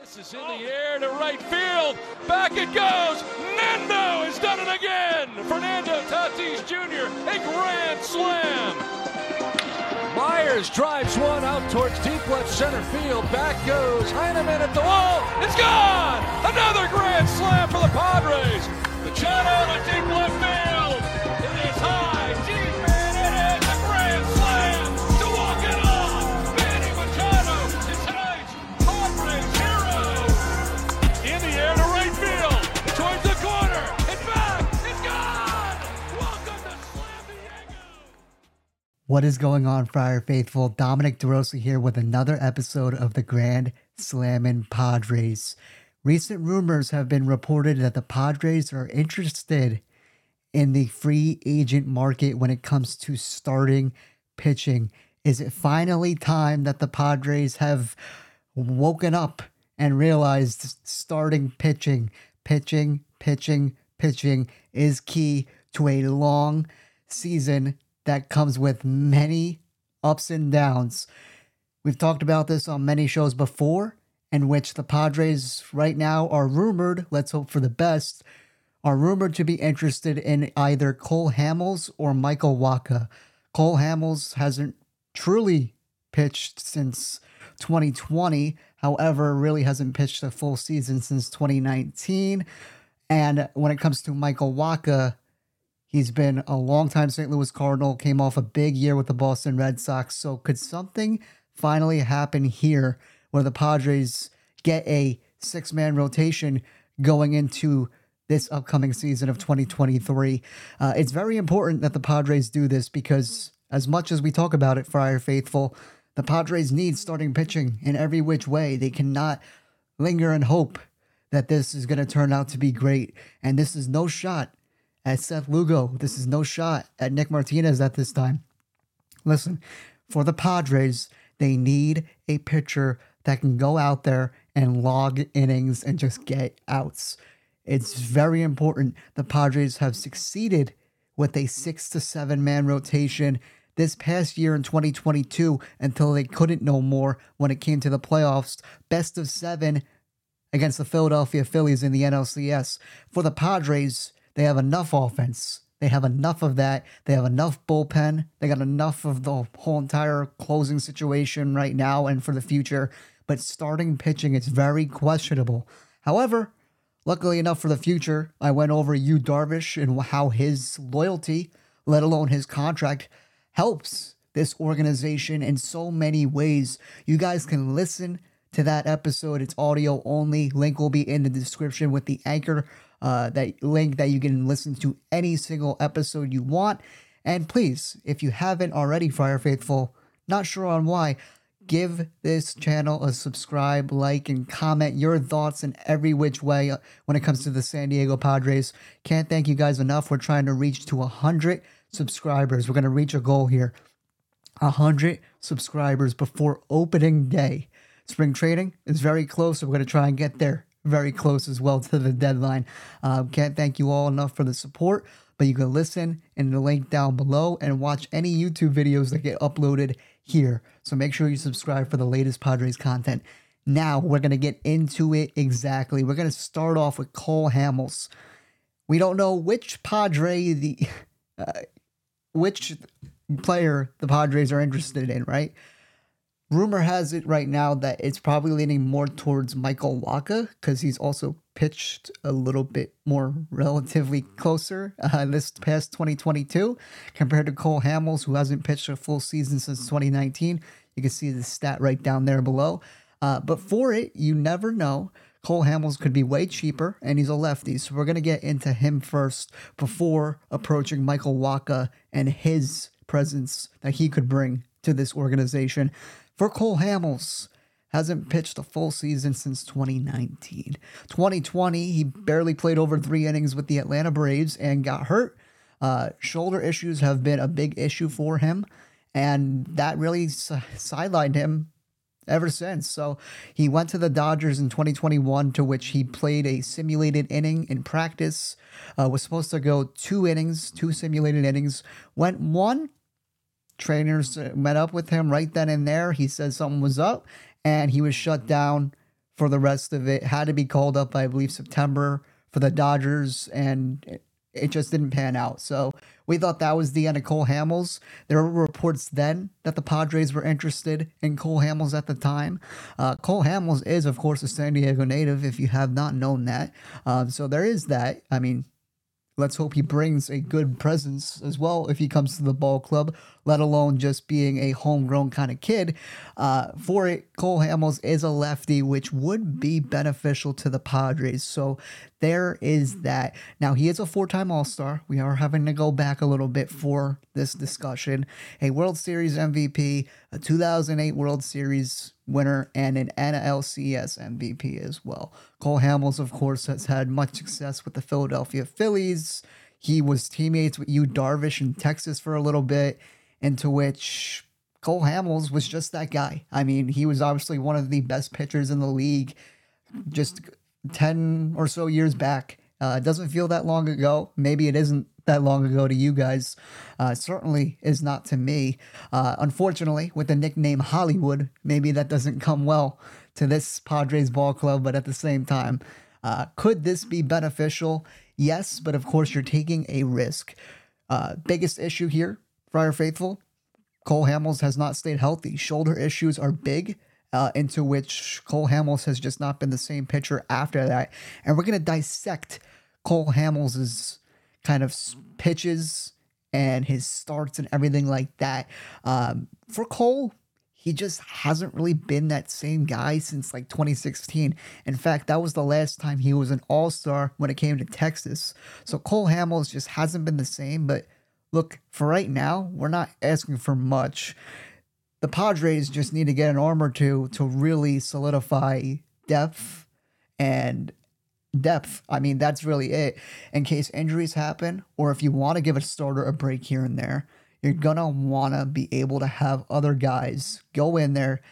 This is in the air to right field. Back it goes. Nando has done it again. Fernando Tatis Jr. a grand slam. Myers drives one out towards deep left center field. Back goes Heineman at the wall. It's gone. Another grand slam for the Padres. Machado to deep left field. What is going on, Friar Faithful? Dominic DeRosa here with another episode of the Grand Slammin' Padres. Recent rumors have been reported that the Padres are interested in the free agent market when it comes to starting pitching. Is it finally time that the Padres have woken up and realized starting pitching, pitching, pitching, pitching is key to a long season that comes with many ups and downs. We've talked about this on many shows before, in which the Padres right now are rumored, let's hope for the best, are rumored to be interested in either Cole Hamels or Michael Wacha. Cole Hamels hasn't truly pitched since 2020, however, really hasn't pitched a full season since 2019. And when it comes to Michael Wacha, He's been a longtime St. Louis Cardinal, came off a big year with the Boston Red Sox. So, could something finally happen here where the Padres get a six man rotation going into this upcoming season of 2023? Uh, it's very important that the Padres do this because, as much as we talk about it, Friar Faithful, the Padres need starting pitching in every which way. They cannot linger and hope that this is going to turn out to be great. And this is no shot at Seth Lugo. This is no shot at Nick Martinez at this time. Listen, for the Padres, they need a pitcher that can go out there and log innings and just get outs. It's very important. The Padres have succeeded with a six to seven man rotation this past year in 2022 until they couldn't no more when it came to the playoffs. Best of seven against the Philadelphia Phillies in the NLCS. For the Padres, they have enough offense. They have enough of that. They have enough bullpen. They got enough of the whole entire closing situation right now and for the future. But starting pitching, it's very questionable. However, luckily enough for the future, I went over Yu Darvish and how his loyalty, let alone his contract, helps this organization in so many ways. You guys can listen to that episode. It's audio only. Link will be in the description with the anchor uh, that link that you can listen to any single episode you want. And please, if you haven't already, Friar Faithful, not sure on why, give this channel a subscribe, like, and comment your thoughts in every which way uh, when it comes to the San Diego Padres. Can't thank you guys enough. We're trying to reach to 100 subscribers. We're going to reach a goal here 100 subscribers before opening day. Spring trading is very close, so we're going to try and get there very close as well to the deadline. Um, can't thank you all enough for the support, but you can listen in the link down below and watch any YouTube videos that get uploaded here. So make sure you subscribe for the latest Padres content. Now we're going to get into it exactly. We're going to start off with Cole Hamels. We don't know which Padre the uh, which player the Padres are interested in, right? Rumor has it right now that it's probably leaning more towards Michael Wacha because he's also pitched a little bit more relatively closer uh, this past 2022 compared to Cole Hamels, who hasn't pitched a full season since 2019. You can see the stat right down there below. Uh, but for it, you never know. Cole Hamels could be way cheaper, and he's a lefty. So we're going to get into him first before approaching Michael Wacha and his presence that he could bring to this organization. For Cole Hamels, hasn't pitched a full season since 2019. 2020, he barely played over three innings with the Atlanta Braves and got hurt. Uh, shoulder issues have been a big issue for him, and that really s- sidelined him ever since. So he went to the Dodgers in 2021, to which he played a simulated inning in practice. Uh, was supposed to go two innings, two simulated innings. Went one. Trainers uh, met up with him right then and there. He said something was up, and he was shut down for the rest of it. Had to be called up, I believe, September for the Dodgers, and it just didn't pan out. So we thought that was the end of Cole Hamels. There were reports then that the Padres were interested in Cole Hamels at the time. Uh, Cole Hamels is, of course, a San Diego native, if you have not known that. Um, so there is that. I mean, let's hope he brings a good presence as well if he comes to the ball club, let alone just being a homegrown kind of kid. Uh, for it, Cole Hamels is a lefty, which would be beneficial to the Padres. So there is that. Now, he is a four time All Star. We are having to go back a little bit for this discussion. A World Series MVP, a 2008 World Series winner, and an NLCS MVP as well. Cole Hamels, of course, has had much success with the Philadelphia Phillies. He was teammates with Yu Darvish in Texas for a little bit, into which Cole Hamels was just that guy. I mean, he was obviously one of the best pitchers in the league just 10 or so years back. Uh, it doesn't feel that long ago. Maybe it isn't that long ago to you guys. Uh, certainly is not to me. Uh, unfortunately, with the nickname Hollywood, maybe that doesn't come well to this Padres ball club, but at the same time, uh, could this be beneficial? Yes, but of course, you're taking a risk. Uh, biggest issue here, Friar Faithful, Cole Hamels has not stayed healthy. Shoulder issues are big uh, into which Cole Hamels has just not been the same pitcher after that. And we're going to dissect Cole Hamels' kind of pitches and his starts and everything like that. Um, for Cole, he just hasn't really been that same guy since like 2016. In fact, that was the last time he was an all star when it came to Texas. So Cole Hamels just hasn't been the same. But look, for right now, we're not asking for much the Padres just need to get an arm or two to really solidify depth and depth. I mean, that's really it. In case injuries happen, or if you want to give a starter a break here and there, you're gonna want to be able to have other guys go in there,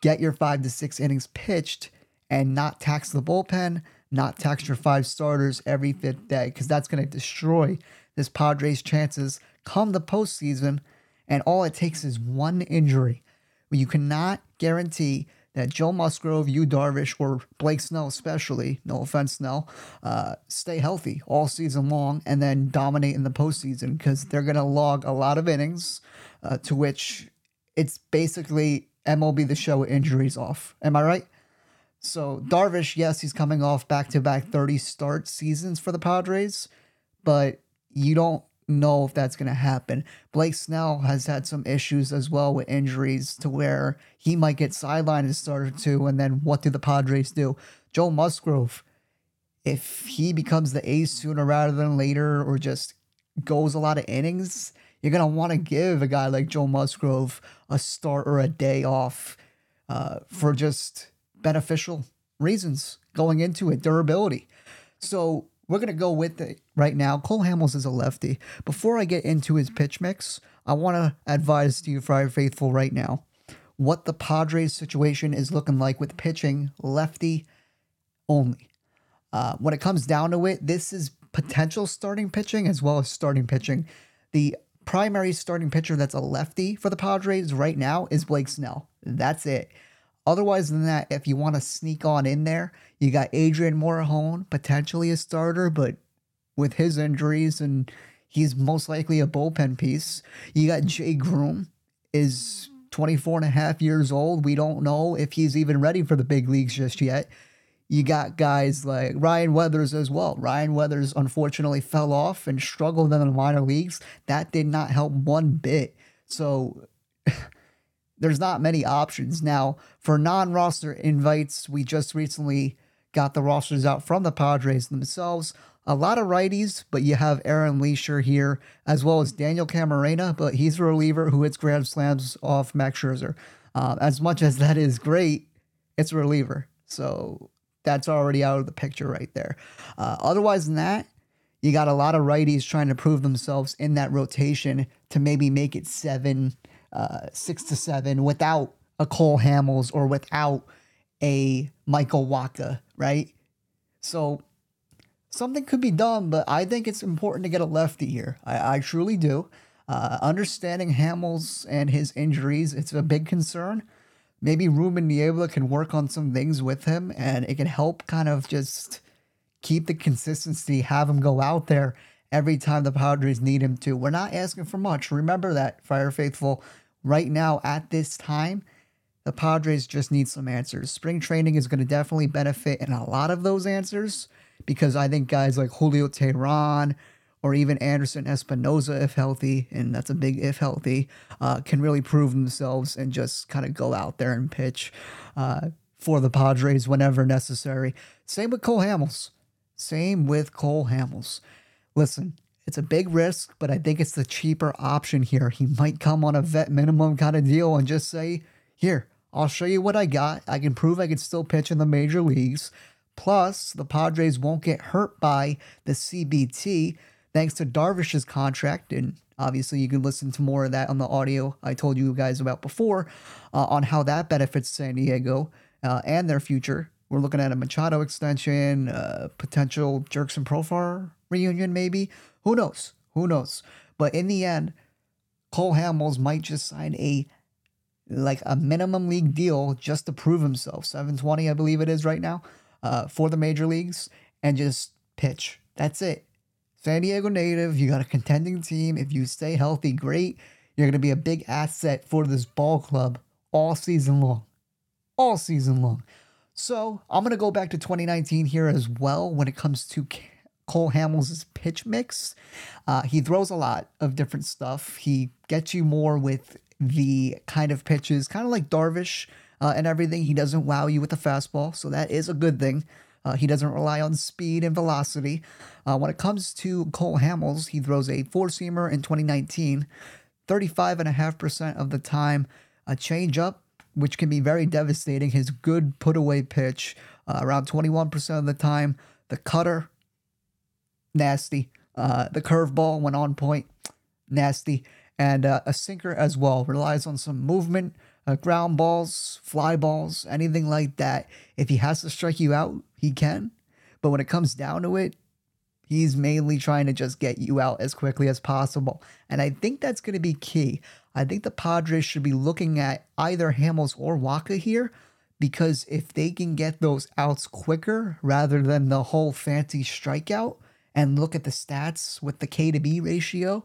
get your five to six innings pitched, and not tax the bullpen, not tax your five starters every fifth day, because that's gonna destroy this Padres' chances come the postseason and all it takes is one injury. You cannot guarantee that Joe Musgrove, Yu Darvish, or Blake Snell, especially, no offense, Snell, uh, stay healthy all season long and then dominate in the postseason because they're going to log a lot of innings, uh, to which it's basically MLB the show injuries off. Am I right? So, Darvish, yes, he's coming off back to back 30 start seasons for the Padres, but you don't know if that's going to happen. Blake Snell has had some issues as well with injuries to where he might get sidelined as starter too. And then what do the Padres do? Joe Musgrove, if he becomes the ace sooner rather than later or just goes a lot of innings, you're going to want to give a guy like Joe Musgrove a start or a day off uh, for just beneficial reasons going into it, durability. So we're going to go with it right now. Cole Hamels is a lefty. Before I get into his pitch mix, I want to advise to you, Friar Faithful, right now, what the Padres situation is looking like with pitching lefty only. Uh, when it comes down to it, this is potential starting pitching as well as starting pitching. The primary starting pitcher that's a lefty for the Padres right now is Blake Snell. That's it. Otherwise than that, if you want to sneak on in there, you got Adrian Morejon, potentially a starter, but with his injuries and he's most likely a bullpen piece. You got Jay Groome is 24 and a half years old. We don't know if he's even ready for the big leagues just yet. You got guys like Ryan Weathers as well. Ryan Weathers unfortunately fell off and struggled in the minor leagues. That did not help one bit. So there's not many options. Now, for non roster invites, we just recently got the rosters out from the Padres themselves. A lot of righties, but you have Aaron Leasher here, as well as Daniel Camarena, but he's a reliever who hits grand slams off Max Scherzer. Uh, as much as that is great, it's a reliever. So that's already out of the picture right there. Uh, otherwise than that, you got a lot of righties trying to prove themselves in that rotation to maybe make it seven, uh, six to seven without a Cole Hamels or without a Michael Wacha, right? So something could be done, but I think it's important to get a lefty here. I, I truly do. Uh, understanding Hamels and his injuries, it's a big concern. maybe Ruben Niebla can work on some things with him and it can help kind of just keep the consistency, have him go out there every time the Padres need him to. We're not asking for much. Remember that, Friar Faithful. Right now, at this time, the Padres just need some answers. Spring training is going to definitely benefit in a lot of those answers because I think guys like Julio Teheran or even Anderson Espinoza, if healthy, and that's a big if healthy, uh, can really prove themselves and just kind of go out there and pitch uh, for the Padres whenever necessary. Same with Cole Hamels. Same with Cole Hamels. Listen, it's a big risk, but I think it's the cheaper option here. He might come on a vet minimum kind of deal and just say, Here, I'll show you what I got. I can prove I can still pitch in the major leagues. Plus, the Padres won't get hurt by the CBT thanks to Darvish's contract. And obviously, you can listen to more of that on the audio I told you guys about before uh, on how that benefits San Diego uh, and their future. We're looking at a Machado extension, uh, potential and Profar reunion, maybe. Who knows? Who knows? But in the end, Cole Hamels might just sign a like a minimum league deal just to prove himself. 720, I believe it is right now, uh, for the major leagues, and just pitch. That's it. San Diego native, you got a contending team. If you stay healthy, great. You're going to be a big asset for this ball club all season long. All season long. So I'm going to go back to 2019 here as well when it comes to Cole Hamels' pitch mix. Uh, he throws a lot of different stuff. He gets you more with the kind of pitches, kind of like Darvish uh, and everything. He doesn't wow you with the fastball, so that is a good thing. Uh, he doesn't rely on speed and velocity. Uh, when it comes to Cole Hamels, he throws a four seamer in 2019, 35.5% of the time, a changeup, which can be very devastating. His good put away pitch, uh, around 21% of the time, the cutter, nasty. Uh, the curveball went on point, nasty and uh, a sinker as well. Relies on some movement, uh, ground balls, fly balls, anything like that. If he has to strike you out, he can. But when it comes down to it, he's mainly trying to just get you out as quickly as possible. And I think that's going to be key. I think the Padres should be looking at either Hamels or Wacha here because if they can get those outs quicker rather than the whole fancy strikeout and look at the stats with the K to B ratio,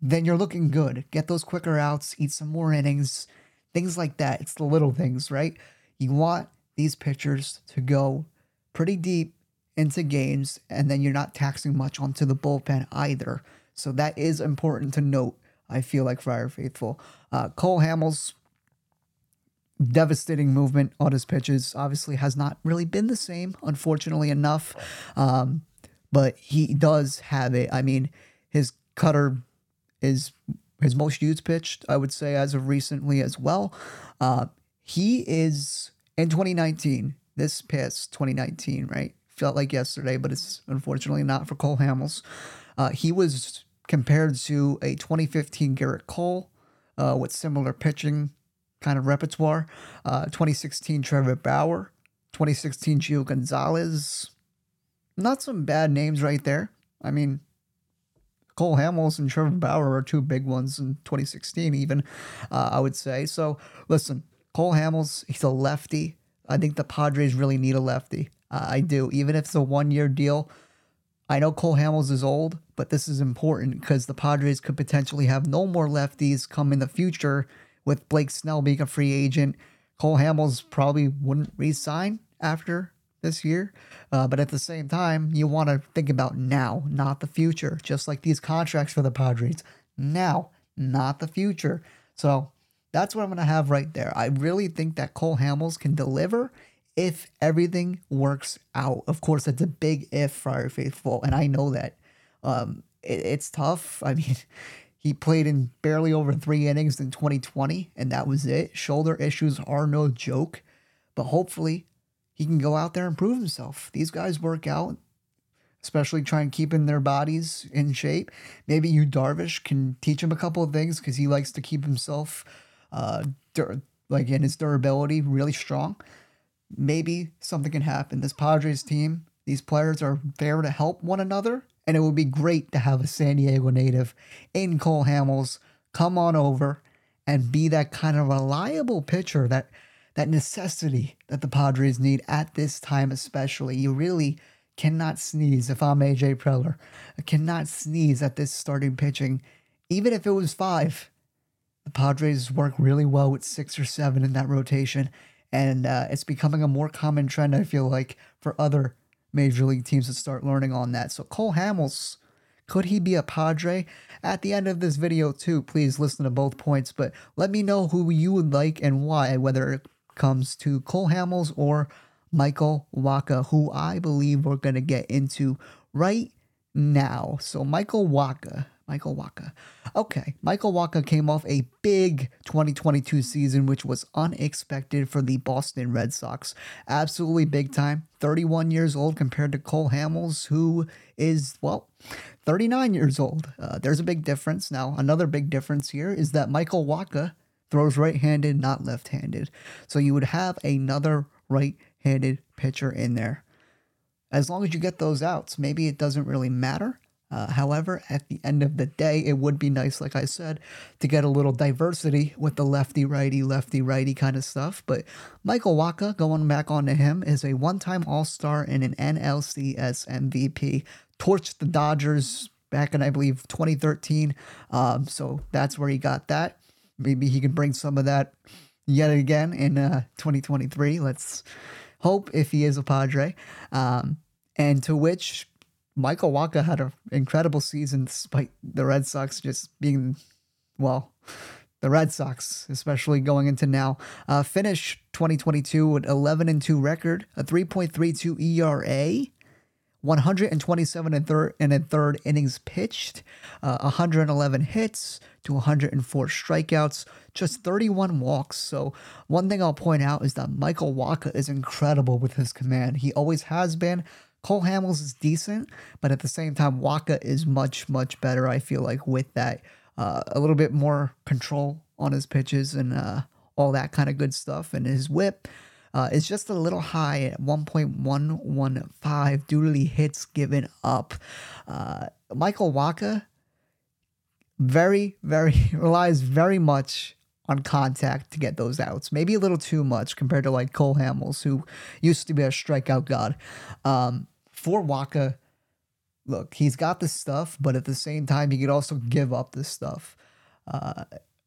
then you're looking good. Get those quicker outs, eat some more innings, things like that. It's the little things, right? You want these pitchers to go pretty deep into games, and then you're not taxing much onto the bullpen either. So that is important to note. I feel like Friar Faithful. Uh, Cole Hamels, devastating movement on his pitches. Obviously, has not really been the same, unfortunately enough. Um, but he does have it. I mean, his cutter is his most used pitch, I would say, as of recently as well. Uh, he is in 2019, this past 2019, right? Felt like yesterday, but it's unfortunately not for Cole Hamels. Uh, he was compared to a 2015 Gerrit Cole uh, with similar pitching kind of repertoire. Uh, 2016 Trevor Bauer, 2016 Gio Gonzalez. Not some bad names right there. I mean, Cole Hamels and Trevor Bauer are two big ones in 2016, even, uh, I would say. So, listen, Cole Hamels, he's a lefty. I think the Padres really need a lefty. Uh, I do. Even if it's a one year deal, I know Cole Hamels is old, but this is important because the Padres could potentially have no more lefties come in the future with Blake Snell being a free agent. Cole Hamels probably wouldn't re sign after this year. Uh, but at the same time, you want to think about now, not the future. Just like these contracts for the Padres, now, not the future. So that's what I'm going to have right there. I really think that Cole Hamels can deliver if everything works out. Of course, that's a big if, Friar Faithful, and I know that. Um, it, it's tough. I mean, he played in barely over three innings in 2020, and that was it. Shoulder issues are no joke, but hopefully he can go out there and prove himself. These guys work out, especially trying keeping their bodies in shape. Maybe Yu Darvish can teach him a couple of things because he likes to keep himself, uh, dur- like in his durability, really strong. Maybe something can happen. This Padres team, these players are there to help one another, and it would be great to have a San Diego native in Cole Hamels come on over and be that kind of reliable pitcher that that necessity that the Padres need at this time, especially. You really cannot sneeze if I'm AJ Preller. I cannot sneeze at this starting pitching, even if it was five. The Padres work really well with six or seven in that rotation, and uh, it's becoming a more common trend. I feel like for other major league teams to start learning on that. So Cole Hamels, could he be a Padre? At the end of this video, too, please listen to both points, but let me know who you would like and why, whether comes to Cole Hamels or Michael Wacha, who I believe we're going to get into right now. So, Michael Wacha. Michael Wacha. Okay, Michael Wacha came off a big 2022 season, which was unexpected for the Boston Red Sox. Absolutely big time. 31 years old compared to Cole Hamels, who is, well, 39 years old. Uh, there's a big difference. Now, another big difference here is that Michael Wacha throws right handed, not left handed. So you would have another right handed pitcher in there. As long as you get those outs, maybe it doesn't really matter. Uh, however, at the end of the day, it would be nice, like I said, to get a little diversity with the lefty righty, lefty righty kind of stuff. But Michael Wacha, going back onto him, is a one time All Star and an NLCS MVP. Torched the Dodgers back in, I believe, 2013. Um, so that's where he got that. Maybe he can bring some of that yet again in uh, 2023. Let's hope if he is a Padre. Um, and to which Michael Wacha had an incredible season despite the Red Sox just being, well, the Red Sox, especially going into now, uh, finished 2022 with 11 and 2 record, a 3.32 ERA, 127 and third and a third innings pitched, uh, 111 hits to 104 strikeouts, just 31 walks. So one thing I'll point out is that Michael Wacha is incredible with his command. He always has been. Cole Hamels is decent, but at the same time, Wacha is much much better. I feel like with that, uh, a little bit more control on his pitches and uh, all that kind of good stuff, and his whip uh, is just a little high at 1.115 due hits given up. Uh, Michael Wacha very, very relies very much on contact to get those outs. Maybe a little too much compared to like Cole Hamels, who used to be a strikeout god. Um, for Wacha, look, he's got the stuff, but at the same time, he could also give up the stuff. Uh,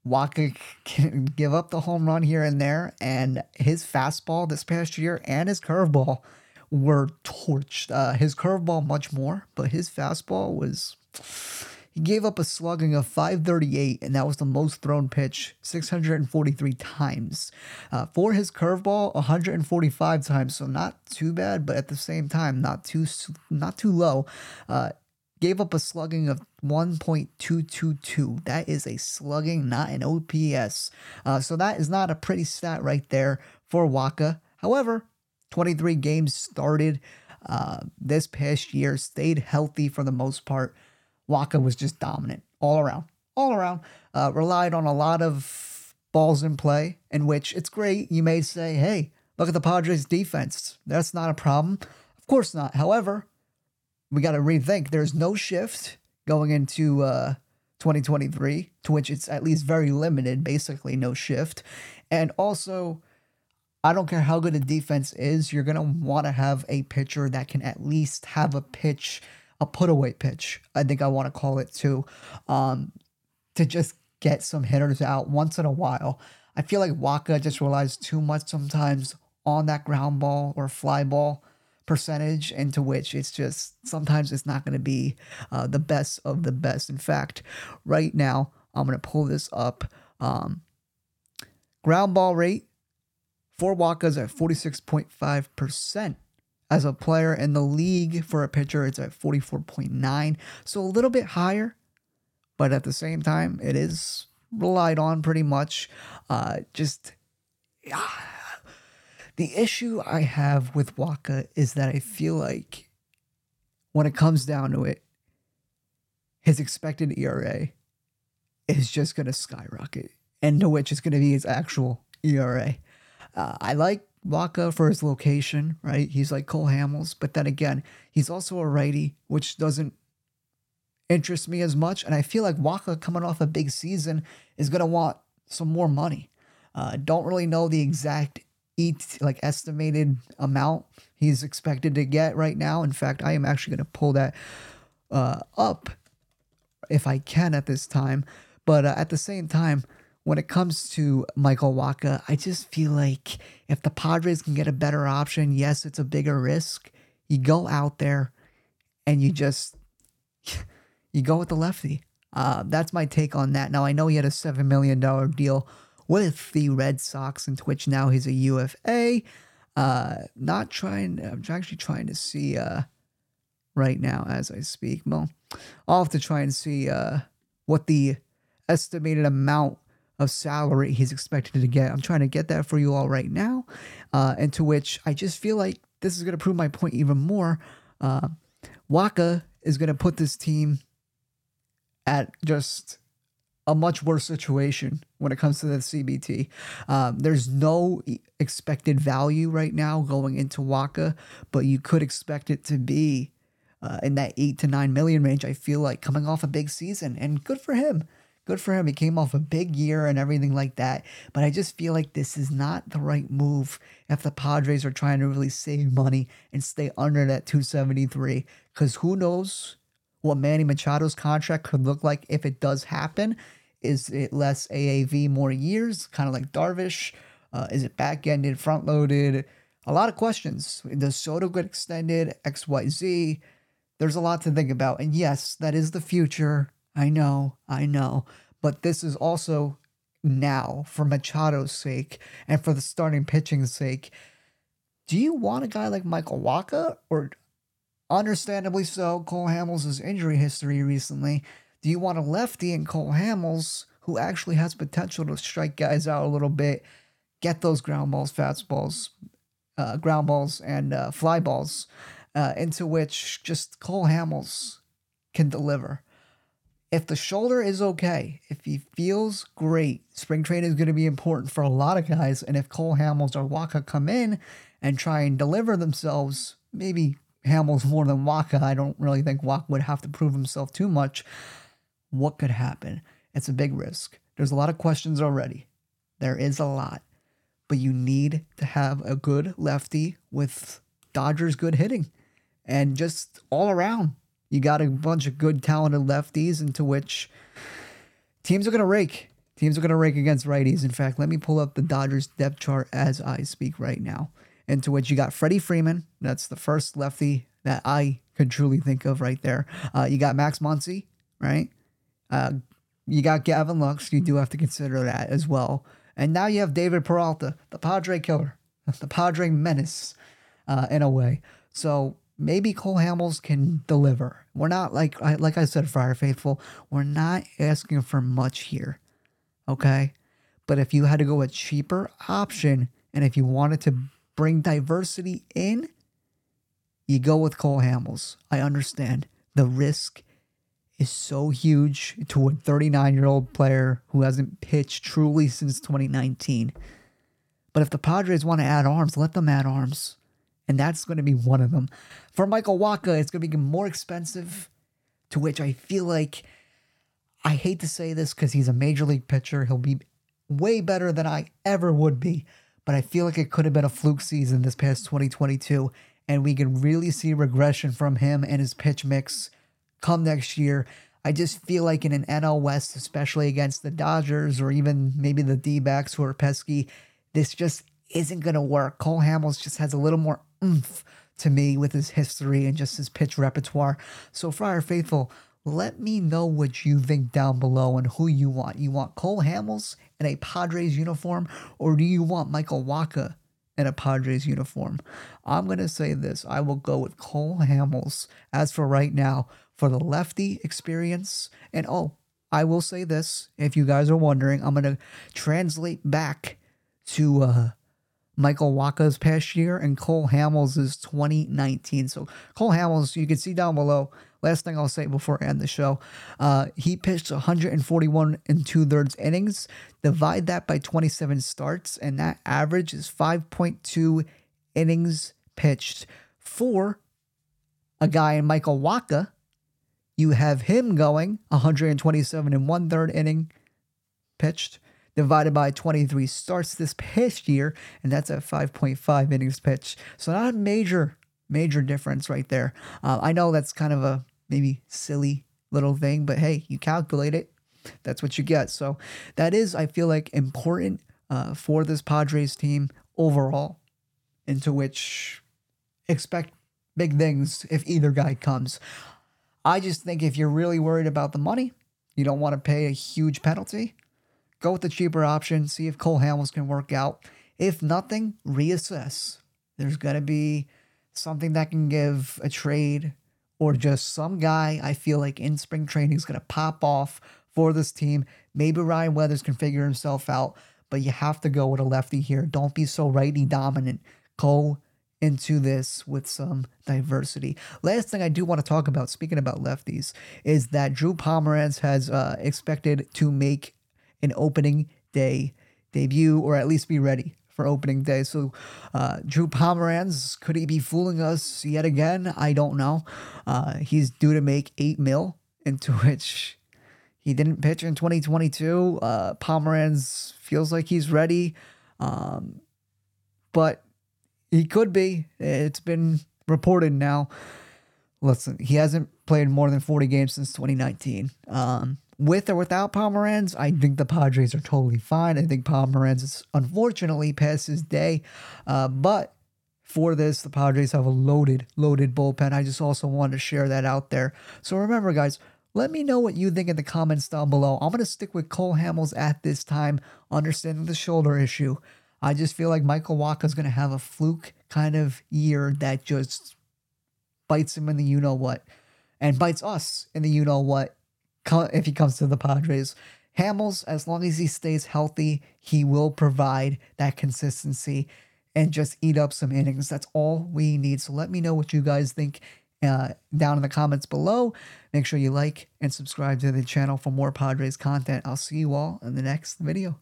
Wacha can give up the home run here and there, and his fastball this past year and his curveball were torched. Uh, his curveball much more, but his fastball was. He gave up a slugging of 538, and that was the most thrown pitch 643 times. Uh, for his curveball, 145 times, so not too bad, but at the same time, not too not too low. Uh, gave up a slugging of 1.222. That is a slugging, not an OPS. Uh, so that is not a pretty stat right there for Wacha. However, 23 games started uh, this past year, stayed healthy for the most part. Wacha was just dominant all around, all around. Uh, relied on a lot of balls in play, in which it's great. You may say, hey, look at the Padres defense. That's not a problem. Of course not. However, we got to rethink. There's no shift going into uh, 2023, to which it's at least very limited, basically no shift. And also, I don't care how good a defense is, you're going to want to have a pitcher that can at least have a pitch, a put away pitch. I think I want to call it too, um, to just get some hitters out once in a while. I feel like Wacha just relies too much sometimes on that ground ball or fly ball percentage into which it's just sometimes it's not going to be uh, the best of the best. In fact, right now, I'm going to pull this up. Um, ground ball rate for Wacha's at 46.5%. As a player in the league for a pitcher, it's at 44.9. So a little bit higher, but at the same time, it is relied on pretty much. Uh, just. Yeah the issue I have with Wacha is that I feel like when it comes down to it, his expected ERA is just going to skyrocket, and to which is going to be his actual ERA. Uh, I like Wacha for his location, right? He's like Cole Hamels, but then again, he's also a righty, which doesn't interest me as much. And I feel like Wacha coming off a big season is going to want some more money. Uh, don't really know the exact eat like estimated amount he's expected to get right now. In fact, I am actually going to pull that uh, up if I can at this time. But uh, at the same time, when it comes to Michael Wacha, I just feel like if the Padres can get a better option, yes, it's a bigger risk. You go out there and you just you go with the lefty. Uh, that's my take on that. Now I know he had a seven million dollar deal with the Red Sox, and Twitch now he's a UFA. Uh, not trying. I'm actually trying to see uh, right now as I speak. Well, I'll have to try and see uh, what the estimated amount of salary he's expected to get. I'm trying to get that for you all right now, uh, and to which I just feel like this is going to prove my point even more. Uh, Wacha is going to put this team at just a much worse situation when it comes to the CBT. Um, there's no expected value right now going into Wacha, but you could expect it to be uh, in that eight to nine million range. I feel like coming off a big season, and good for him. Good for him. He came off a big year and everything like that. But I just feel like this is not the right move if the Padres are trying to really save money and stay under that 273. Because who knows what Manny Machado's contract could look like if it does happen. Is it less AAV, more years, kind of like Darvish? Uh, is it back ended, front loaded? A lot of questions. Does Soto get extended? XYZ? There's a lot to think about. And yes, that is the future. I know, I know. But this is also now for Machado's sake and for the starting pitching's sake. Do you want a guy like Michael Wacha or understandably so, Cole Hamels' injury history recently? Do you want a lefty in Cole Hamels who actually has potential to strike guys out a little bit, get those ground balls, fastballs, uh, ground balls, and uh, fly balls, uh, into which just Cole Hamels can deliver? If the shoulder is okay, if he feels great, spring training is going to be important for a lot of guys. And if Cole Hamels or Wacha come in and try and deliver themselves, maybe Hamels more than Wacha. I don't really think Wacha would have to prove himself too much what could happen. It's a big risk. There's a lot of questions already. There is a lot. But you need to have a good lefty with Dodgers good hitting and just all around. You got a bunch of good talented lefties into which teams are going to rake. Teams are going to rake against righties. In fact, let me pull up the Dodgers depth chart as I speak right now. Into which you got Freddie Freeman. That's the first lefty that I could truly think of right there. Uh, you got Max Muncy, right? Uh, you got Gavin Lux. You do have to consider that as well. And now you have David Peralta, the Padre killer, the Padre menace, uh, in a way. So maybe Cole Hamels can deliver. We're not like I, like I said, Friar Faithful. We're not asking for much here, okay? But if you had to go a cheaper option, and if you wanted to bring diversity in, you go with Cole Hamels. I understand the risk is so huge to a 39 year old player who hasn't pitched truly since 2019. But if the Padres want to add arms, let them add arms. And that's going to be one of them. For Michael Wacha, it's going to be more expensive, to which I feel like I hate to say this because he's a major league pitcher. He'll be way better than I ever would be. But I feel like it could have been a fluke season this past 2022. And we can really see regression from him and his pitch mix come next year. I just feel like in an NL West, especially against the Dodgers or even maybe the D backs who are pesky, this just isn't going to work. Cole Hamels just has a little more oomph to me with his history and just his pitch repertoire. So, Friar Faithful, let me know what you think down below and who you want. You want Cole Hamels in a Padres uniform, or do you want Michael Wacha in a Padres uniform? I'm going to say this I will go with Cole Hamels as for right now for the lefty experience. And oh, I will say this if you guys are wondering, I'm going to translate back to uh, Michael Wacha's past year and Cole Hamels' is 2019. So Cole Hamels, you can see down below. Last thing I'll say before I end the show, uh, he pitched 141 and two thirds innings. Divide that by 27 starts, and that average is 5.2 innings pitched for a guy in Michael Wacha you have him going 127 and one third inning pitched. divided by 23 starts this past year, and that's at 5.5 innings pitch. So not a major, major difference right there. Uh, I know that's kind of a maybe silly little thing, but hey, you calculate it, that's what you get. So that is, I feel like, important uh, for this Padres team overall, into which expect big things if either guy comes. I just think if you're really worried about the money, you don't want to pay a huge penalty, go with the cheaper option, see if Cole Hamels can work out. If nothing, reassess. There's going to be something that can give a trade or just some guy I feel like in spring training is going to pop off for this team. Maybe Ryan Weathers can figure himself out, but you have to go with a lefty here. Don't be so righty dominant. Go into this with some diversity. Last thing I do want to talk about, speaking about lefties, is that Drew Pomeranz has uh, expected to make an opening day debut, or at least be ready for opening day. So, uh, Drew Pomeranz, could he be fooling us yet again? I don't know. Uh, he's due to make eight mil, into which he didn't pitch in 2022. Uh, Pomeranz feels like he's ready, um, but he could be. It's been reported now. Listen, he hasn't played more than 40 games since 2019. Um, with or without Pomeranz, I think the Padres are totally fine. I think Pomeranz is unfortunately past his day. Uh, but for this, the Padres have a loaded, loaded bullpen. I just also wanted to share that out there. So remember, guys, let me know what you think in the comments down below. I'm going to stick with Cole Hamels at this time, understanding the shoulder issue. I just feel like Michael Wacha is going to have a fluke kind of year that just bites him in the you know what and bites us in the you know what if he comes to the Padres. Hamels, as long as he stays healthy, he will provide that consistency and just eat up some innings. That's all we need. So let me know what you guys think uh, down in the comments below. Make sure you like and subscribe to the channel for more Padres content. I'll see you all in the next video.